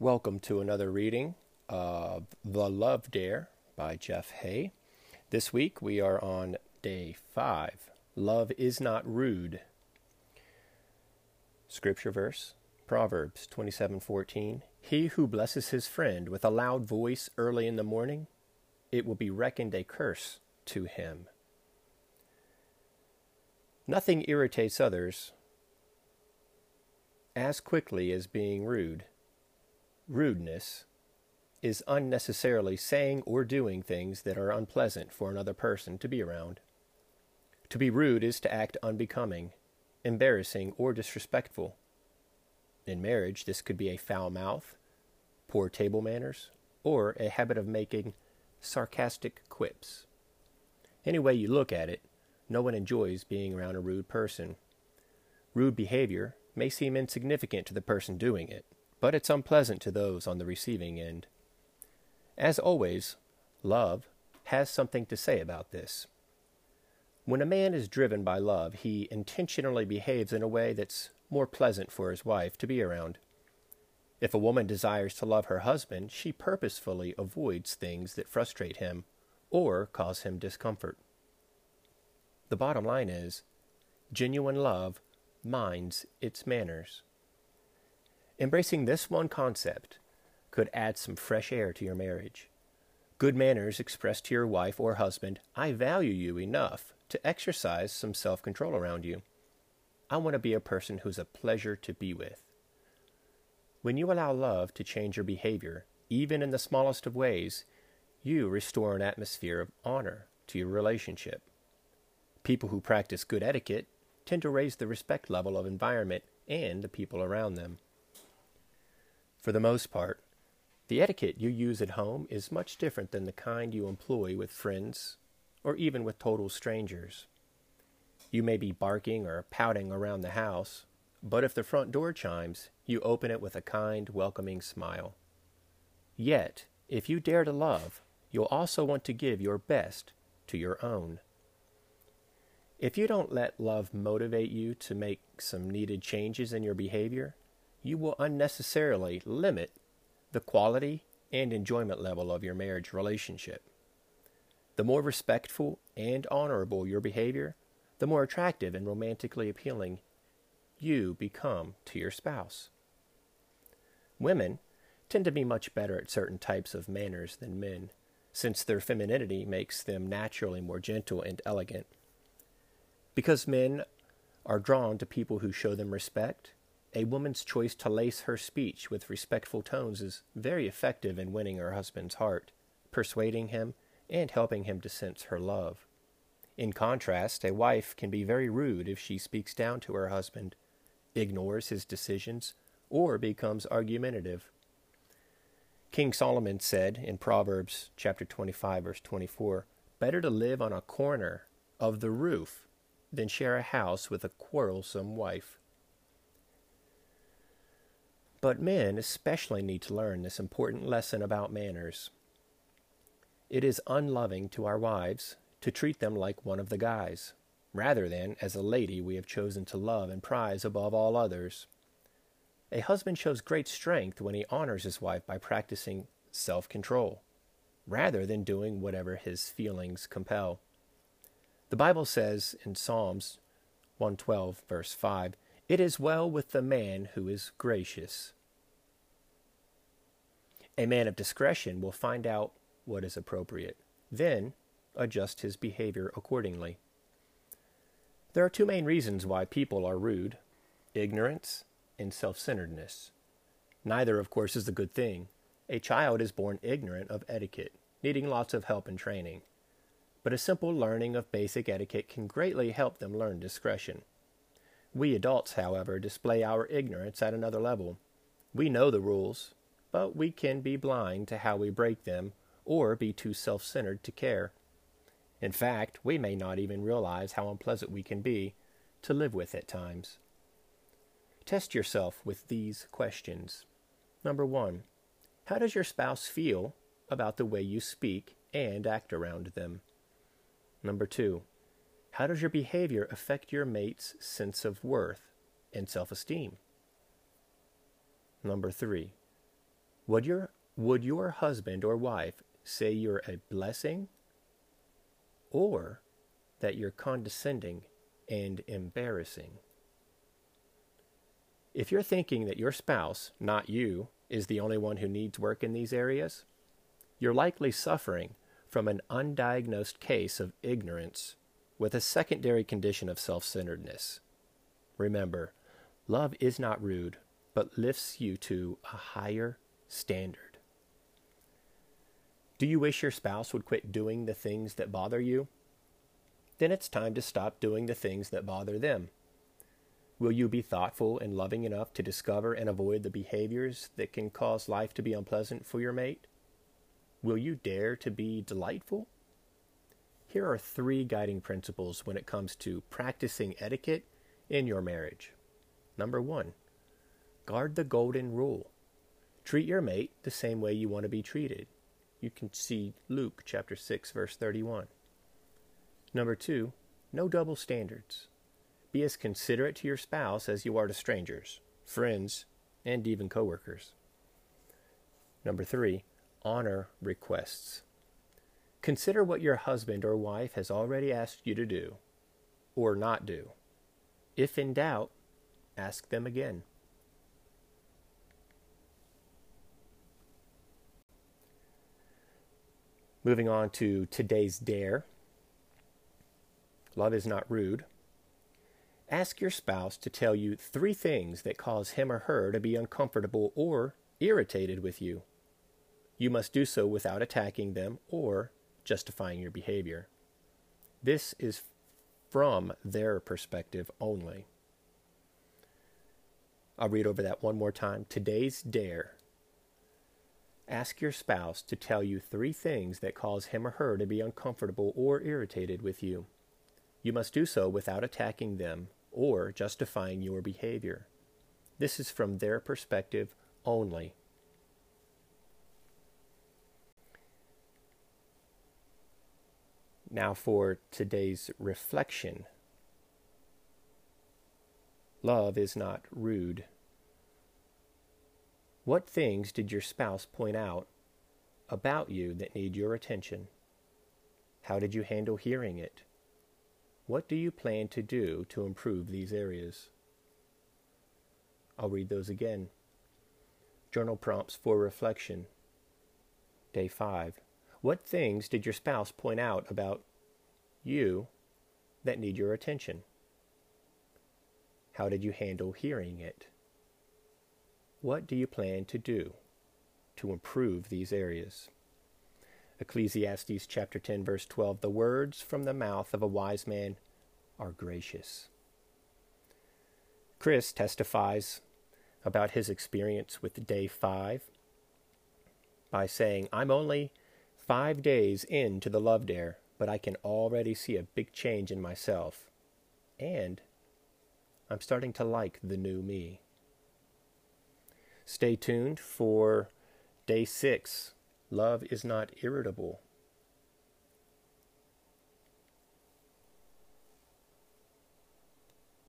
Welcome to another reading of The Love Dare by Jeff Hay. This week we are on day five Love is not rude. Scripture verse Proverbs 27:14 He who blesses his friend with a loud voice early in the morning, it will be reckoned a curse to him. Nothing irritates others as quickly as being rude. Rudeness is unnecessarily saying or doing things that are unpleasant for another person to be around. To be rude is to act unbecoming, embarrassing, or disrespectful. In marriage, this could be a foul mouth, poor table manners, or a habit of making sarcastic quips. Any way you look at it, no one enjoys being around a rude person. Rude behavior may seem insignificant to the person doing it, but it's unpleasant to those on the receiving end. As always, love has something to say about this. When a man is driven by love, he intentionally behaves in a way that's more pleasant for his wife to be around. If a woman desires to love her husband, she purposefully avoids things that frustrate him or cause him discomfort. The bottom line is genuine love minds its manners. Embracing this one concept could add some fresh air to your marriage. Good manners express to your wife or husband, I value you enough to exercise some self control around you. I want to be a person who's a pleasure to be with. When you allow love to change your behavior, even in the smallest of ways, you restore an atmosphere of honor to your relationship. People who practice good etiquette tend to raise the respect level of environment and the people around them. For the most part, the etiquette you use at home is much different than the kind you employ with friends or even with total strangers. You may be barking or pouting around the house, but if the front door chimes, you open it with a kind, welcoming smile. Yet, if you dare to love, you'll also want to give your best to your own. If you don't let love motivate you to make some needed changes in your behavior, you will unnecessarily limit the quality and enjoyment level of your marriage relationship. The more respectful and honorable your behavior, the more attractive and romantically appealing you become to your spouse. Women tend to be much better at certain types of manners than men, since their femininity makes them naturally more gentle and elegant. Because men are drawn to people who show them respect, a woman's choice to lace her speech with respectful tones is very effective in winning her husband's heart, persuading him, and helping him to sense her love. In contrast, a wife can be very rude if she speaks down to her husband, ignores his decisions, or becomes argumentative. King Solomon said in Proverbs chapter 25 verse 24, "Better to live on a corner of the roof than share a house with a quarrelsome wife. But men especially need to learn this important lesson about manners. It is unloving to our wives to treat them like one of the guys, rather than as a lady we have chosen to love and prize above all others. A husband shows great strength when he honors his wife by practicing self control, rather than doing whatever his feelings compel. The Bible says in Psalms 112, verse 5, It is well with the man who is gracious. A man of discretion will find out what is appropriate, then adjust his behavior accordingly. There are two main reasons why people are rude ignorance and self centeredness. Neither, of course, is a good thing. A child is born ignorant of etiquette, needing lots of help and training but a simple learning of basic etiquette can greatly help them learn discretion. We adults, however, display our ignorance at another level. We know the rules, but we can be blind to how we break them or be too self centered to care. In fact, we may not even realize how unpleasant we can be to live with at times. Test yourself with these questions. Number one, how does your spouse feel about the way you speak and act around them? Number two, how does your behavior affect your mate's sense of worth and self esteem? Number three, Would your, would your husband or wife say you're a blessing or that you're condescending and embarrassing? If you're thinking that your spouse, not you, is the only one who needs work in these areas, you're likely suffering from an undiagnosed case of ignorance with a secondary condition of self centeredness. Remember, love is not rude, but lifts you to a higher standard. Do you wish your spouse would quit doing the things that bother you? Then it's time to stop doing the things that bother them. Will you be thoughtful and loving enough to discover and avoid the behaviors that can cause life to be unpleasant for your mate? Will you dare to be delightful? Here are three guiding principles when it comes to practicing etiquette in your marriage. Number one, guard the golden rule. Treat your mate the same way you want to be treated. You can see Luke chapter 6 verse 31. Number 2, no double standards. Be as considerate to your spouse as you are to strangers, friends, and even coworkers. Number 3, honor requests. Consider what your husband or wife has already asked you to do or not do. If in doubt, ask them again. Moving on to today's dare. Love is not rude. Ask your spouse to tell you three things that cause him or her to be uncomfortable or irritated with you. You must do so without attacking them or justifying your behavior. This is from their perspective only. I'll read over that one more time. Today's dare. Ask your spouse to tell you three things that cause him or her to be uncomfortable or irritated with you. You must do so without attacking them or justifying your behavior. This is from their perspective only. Now, for today's reflection love is not rude. What things did your spouse point out about you that need your attention? How did you handle hearing it? What do you plan to do to improve these areas? I'll read those again. Journal prompts for reflection. Day 5. What things did your spouse point out about you that need your attention? How did you handle hearing it? What do you plan to do to improve these areas? Ecclesiastes chapter 10 verse 12 The words from the mouth of a wise man are gracious. Chris testifies about his experience with day 5 by saying, I'm only five days into the love dare, but I can already see a big change in myself. And I'm starting to like the new me. Stay tuned for day six. Love is not irritable.